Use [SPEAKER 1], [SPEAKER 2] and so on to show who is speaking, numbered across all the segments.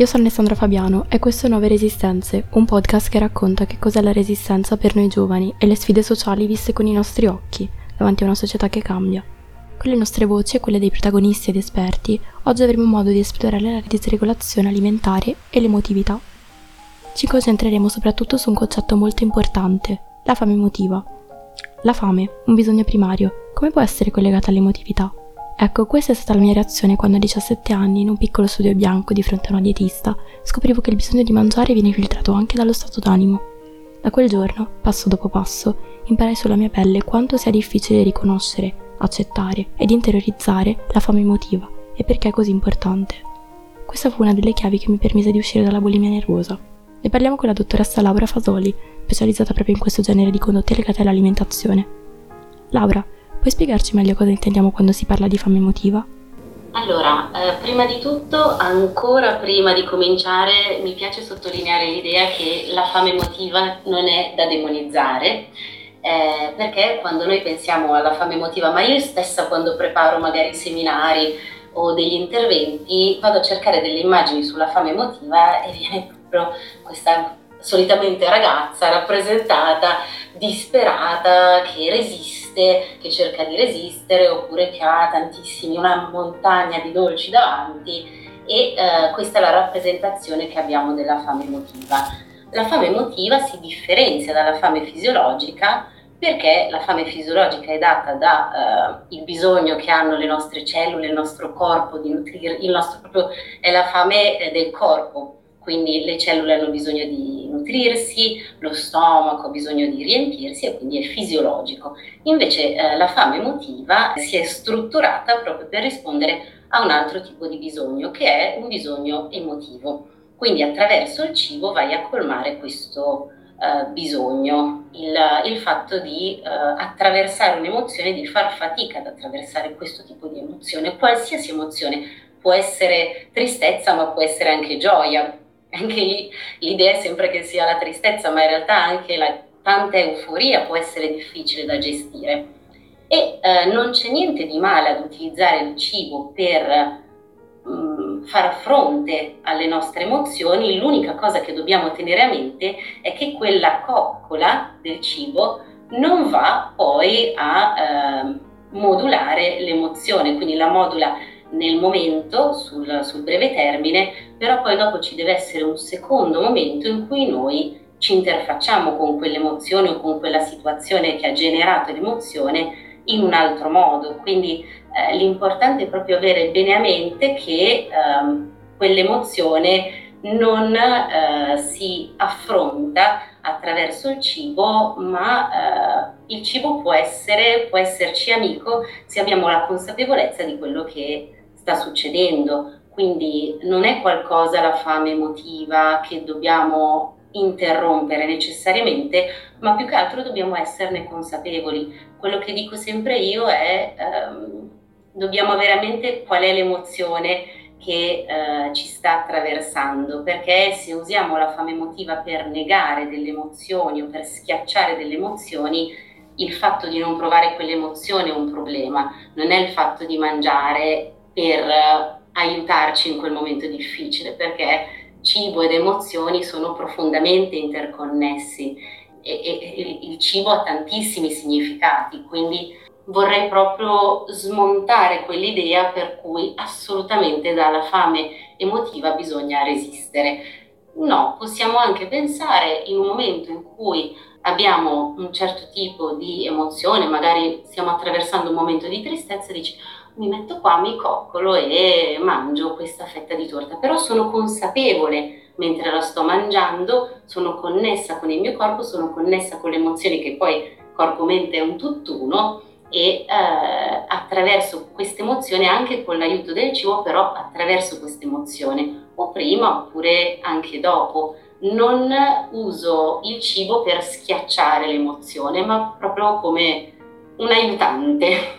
[SPEAKER 1] io sono Alessandra Fabiano e questo è Nuove Resistenze, un podcast che racconta che cos'è la resistenza per noi giovani e le sfide sociali viste con i nostri occhi, davanti a una società che cambia. Con le nostre voci e quelle dei protagonisti ed esperti, oggi avremo modo di esplorare la disregolazione alimentare e l'emotività. Ci concentreremo soprattutto su un concetto molto importante, la fame emotiva. La fame, un bisogno primario, come può essere collegata all'emotività? Ecco, questa è stata la mia reazione quando a 17 anni, in un piccolo studio bianco di fronte a una dietista, scoprivo che il bisogno di mangiare viene filtrato anche dallo stato d'animo. Da quel giorno, passo dopo passo, imparai sulla mia pelle quanto sia difficile riconoscere, accettare ed interiorizzare la fame emotiva e perché è così importante. Questa fu una delle chiavi che mi permise di uscire dalla bulimia nervosa. Ne parliamo con la dottoressa Laura Fasoli, specializzata proprio in questo genere di condotte legate all'alimentazione. Laura, Puoi spiegarci meglio cosa intendiamo quando si parla di fame emotiva?
[SPEAKER 2] Allora, eh, prima di tutto, ancora prima di cominciare, mi piace sottolineare l'idea che la fame emotiva non è da demonizzare, eh, perché quando noi pensiamo alla fame emotiva, ma io stessa quando preparo magari seminari o degli interventi, vado a cercare delle immagini sulla fame emotiva e viene proprio questa solitamente ragazza rappresentata disperata che resiste che cerca di resistere oppure che ha tantissimi, una montagna di dolci davanti e eh, questa è la rappresentazione che abbiamo della fame emotiva. La fame emotiva si differenzia dalla fame fisiologica perché la fame fisiologica è data dal eh, bisogno che hanno le nostre cellule, il nostro corpo di nutrire, il nostro è la fame eh, del corpo, quindi le cellule hanno bisogno di nutrirsi, lo stomaco ha bisogno di riempirsi e quindi è fisiologico. Invece eh, la fame emotiva si è strutturata proprio per rispondere a un altro tipo di bisogno, che è un bisogno emotivo. Quindi attraverso il cibo vai a colmare questo eh, bisogno, il, il, fatto di eh, attraversare un'emozione, di far fatica ad attraversare questo tipo di emozione, qualsiasi emozione. Può essere tristezza, ma può essere anche gioia, anche lì l'idea è sempre che sia la tristezza, ma in realtà anche la tanta euforia può essere difficile da gestire. E eh, non c'è niente di male ad utilizzare il cibo per mh, mm, far fronte alle nostre emozioni, l'unica cosa che dobbiamo tenere a mente è che quella coccola del cibo non va poi a eh, modulare l'emozione, quindi la modula nel momento, sul, sul breve termine, però poi dopo ci deve essere un secondo momento in cui noi ci interfacciamo con quell'emozione o con quella situazione che ha generato l'emozione in un altro modo. Quindi eh, l'importante è proprio avere bene a mente che ehm, quell'emozione non eh, si affronta attraverso il cibo, ma eh, il cibo può, essere, può esserci amico se abbiamo la consapevolezza di quello che sta succedendo. Quindi non è qualcosa la fame emotiva che dobbiamo interrompere necessariamente, ma più che altro dobbiamo esserne consapevoli. Quello che dico sempre io è ehm, dobbiamo veramente qual è l'emozione che eh, ci sta attraversando, perché se usiamo la fame emotiva per negare delle emozioni o per schiacciare delle emozioni, il fatto di non provare quell'emozione è un problema, non è il fatto di mangiare per aiutarci in quel momento difficile, perché cibo ed emozioni sono profondamente interconnessi e, e, il cibo ha tantissimi significati, quindi vorrei proprio smontare quell'idea per cui assolutamente dalla fame emotiva bisogna resistere. No, possiamo anche pensare in un momento in cui abbiamo un certo tipo di emozione, magari stiamo attraversando un momento di tristezza, dici mi metto qua, mi coccolo e mangio questa fetta di torta, però sono consapevole mentre la sto mangiando, sono connessa con il mio corpo, sono connessa con le emozioni che poi corpo-mente è un tutt'uno e eh, attraverso questa emozione, anche con l'aiuto del cibo, però attraverso questa emozione, o prima oppure anche dopo. Non uso il cibo per schiacciare l'emozione, ma proprio come un aiutante.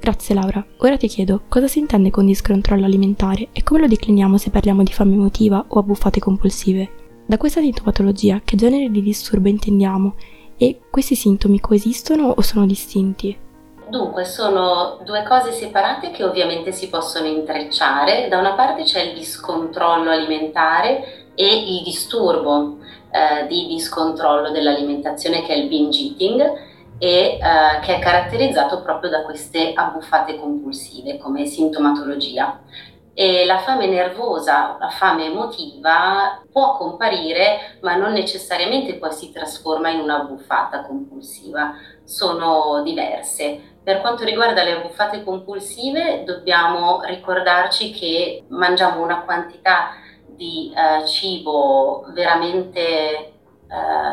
[SPEAKER 1] Grazie Laura. Ora ti chiedo cosa si intende con discontrollo alimentare e come lo decliniamo se parliamo di fame emotiva o abbuffate compulsive. Da questa sintomatologia che genere di disturbo intendiamo e questi sintomi coesistono o sono distinti?
[SPEAKER 2] Dunque, sono due cose separate che ovviamente si possono intrecciare. Da una parte c'è il discontrollo alimentare e il disturbo eh, di discontrollo dell'alimentazione che è il binge eating e eh, che è caratterizzato proprio da queste abbuffate compulsive come sintomatologia. E la fame nervosa, la fame emotiva può comparire, ma non necessariamente poi si trasforma in una buffata compulsiva, sono diverse. Per quanto riguarda le abbuffate compulsive, dobbiamo ricordarci che mangiamo una quantità di eh, cibo veramente eh,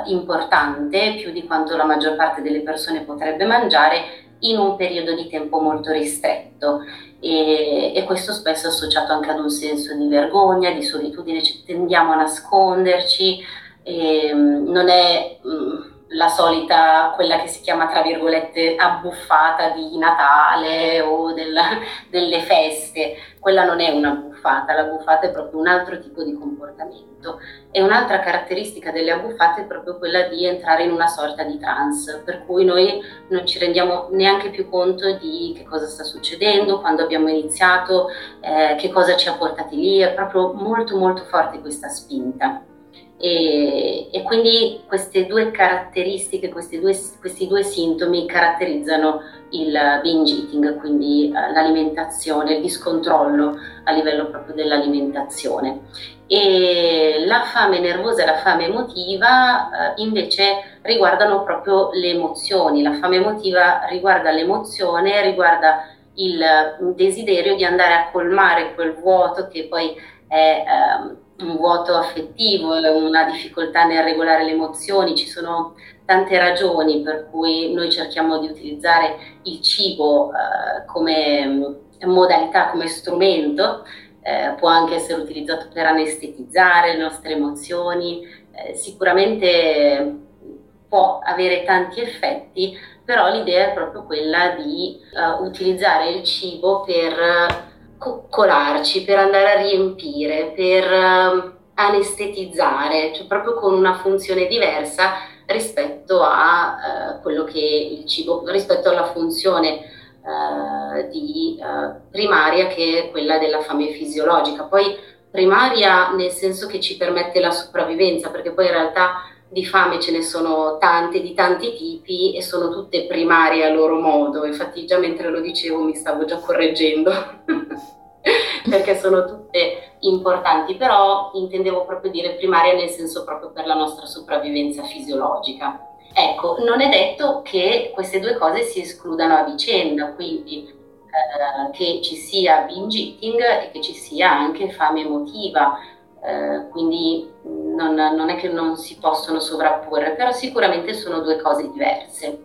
[SPEAKER 2] importante, più di quanto la maggior parte delle persone potrebbe mangiare, in un periodo di tempo molto ristretto. E, e, questo spesso è associato anche ad un senso di vergogna, di solitudine, tendiamo a nasconderci, e, mm, non è mh, mm, la solita, quella che si chiama tra virgolette abbuffata di Natale o della, delle feste, quella non è una buffata, la buffata è proprio un altro tipo di comportamento. E un'altra caratteristica delle abbuffate è proprio quella di entrare in una sorta di trance, per cui noi non ci rendiamo neanche più conto di che cosa sta succedendo, quando abbiamo iniziato, eh, che cosa ci ha portati lì, è proprio molto molto forte questa spinta. E, e, quindi queste due caratteristiche, questi due, questi due, sintomi caratterizzano il binge eating, quindi eh, l'alimentazione, il discontrollo a livello proprio dell'alimentazione. E la fame nervosa e la fame emotiva eh, invece riguardano proprio le emozioni. La fame emotiva riguarda l'emozione, riguarda il desiderio di andare a colmare quel vuoto che poi è... Eh, un vuoto affettivo, una difficoltà nel regolare le emozioni, ci sono tante ragioni per cui noi cerchiamo di utilizzare il cibo eh, come mm, modalità, come strumento, eh, può anche essere utilizzato per anestetizzare le nostre emozioni, eh, sicuramente può avere tanti effetti, però l'idea è proprio quella di uh, utilizzare il cibo per coccolarci, per andare a riempire, per uh, anestetizzare, cioè proprio con una funzione diversa rispetto a uh, quello che il cibo, rispetto alla funzione uh, di, primaria che è quella della fame fisiologica. Poi primaria nel senso che ci permette la sopravvivenza, perché poi in realtà di fame ce ne sono tante, di tanti tipi e sono tutte primarie a loro modo. Infatti già mentre lo dicevo mi stavo già correggendo. perché sono tutte importanti, però intendevo proprio dire primaria nel senso proprio per la nostra sopravvivenza fisiologica. Ecco, non è detto che queste due cose si escludano a vicenda, quindi eh, che ci sia binge eating e che ci sia anche fame emotiva, eh, quindi non, non, è che non si possono sovrapporre, però sicuramente sono due cose diverse.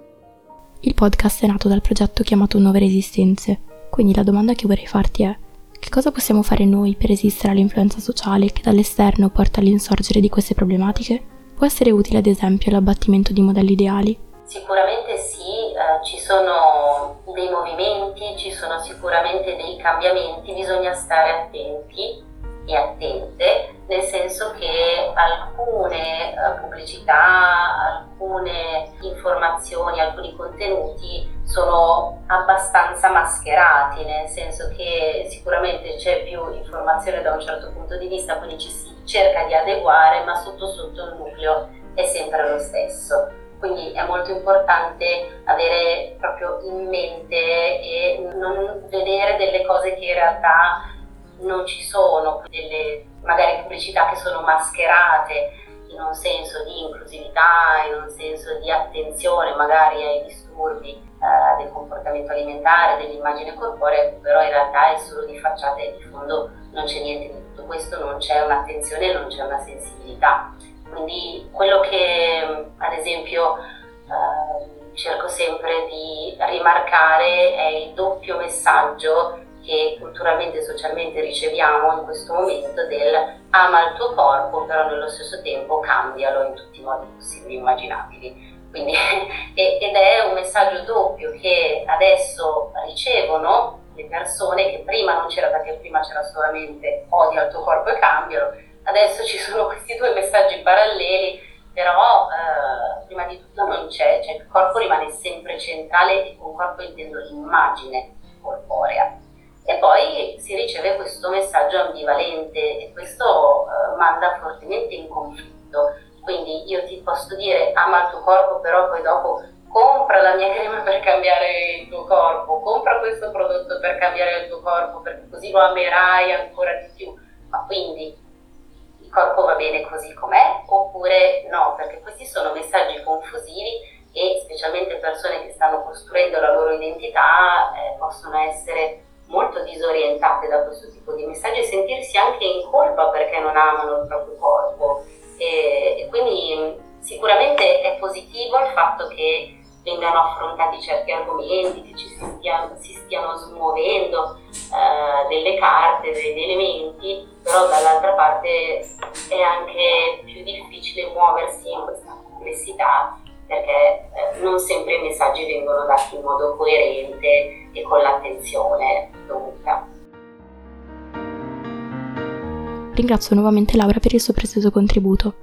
[SPEAKER 1] Il podcast è nato dal progetto chiamato Nuove Resistenze, quindi la domanda che vorrei farti è che cosa possiamo fare noi per resistere all'influenza sociale che dall'esterno porta all'insorgere di queste problematiche? Può essere utile ad esempio l'abbattimento di modelli ideali?
[SPEAKER 2] Sicuramente sì, eh, ci sono dei movimenti, ci sono sicuramente dei cambiamenti, bisogna stare attenti e che alcune uh, pubblicità, alcune informazioni, alcuni contenuti sono abbastanza mascherati, nel senso che sicuramente c'è più informazione da un certo punto di vista, quindi ci si cerca di adeguare, ma sotto sotto il nucleo è sempre lo stesso. Quindi è molto importante avere proprio in mente e non vedere delle cose che in realtà non ci sono delle magari pubblicità che sono mascherate in un senso di inclusività, in un senso di attenzione magari ai disturbi eh, del comportamento alimentare, dell'immagine corporea, però in realtà è solo di facciata e di fondo non c'è niente di tutto questo, non c'è un'attenzione, non c'è una sensibilità. Quindi quello che ad esempio eh, cerco sempre di rimarcare è il doppio messaggio che culturalmente e socialmente riceviamo in questo momento del ama il tuo corpo, però nello stesso tempo cambialo in tutti i modi possibili e immaginabili. Quindi, ed è un messaggio doppio che adesso ricevono le persone che prima non c'era perché prima c'era solamente odia il tuo corpo e cambialo, adesso ci sono questi due messaggi paralleli, però eh, prima di tutto non c'è, cioè il corpo rimane sempre centrale e con corpo intendo l'immagine corporea. Ambivalente e questo eh, manda fortemente in conflitto. Quindi io ti posso dire ama il tuo corpo, però poi dopo compra la mia crema per cambiare il tuo corpo, compra questo prodotto per cambiare il tuo corpo, perché così lo amerai ancora di più. Ma quindi il corpo va bene così com'è oppure no? Perché questi sono messaggi confusivi e specialmente persone che stanno costruendo la loro identità eh, possono essere molto disorientate da questo tipo di messaggi e sentirsi anche in colpa perché non amano il proprio corpo. E, e quindi sicuramente è positivo il fatto che vengano affrontati certi argomenti, che ci si stiano, si stiano smuovendo eh, delle carte, degli elementi, però dall'altra parte è anche più difficile muoversi in questa complessità perché eh, non sempre i messaggi vengono dati in modo coerente e con l'attenzione dovuta.
[SPEAKER 1] Ringrazio nuovamente Laura per il suo prezioso contributo.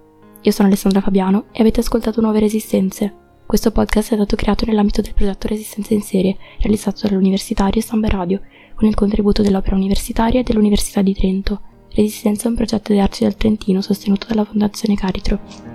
[SPEAKER 1] Io sono Alessandra Fabiano e avete ascoltato Nuove Resistenze. Questo podcast è stato creato nell'ambito del progetto Resistenze in serie, realizzato dall'Universitario Samba Radio, con il contributo dell'Opera Universitaria e dell'Università di Trento. Resistenza è un progetto di Arci del Trentino sostenuto dalla Fondazione Caritro.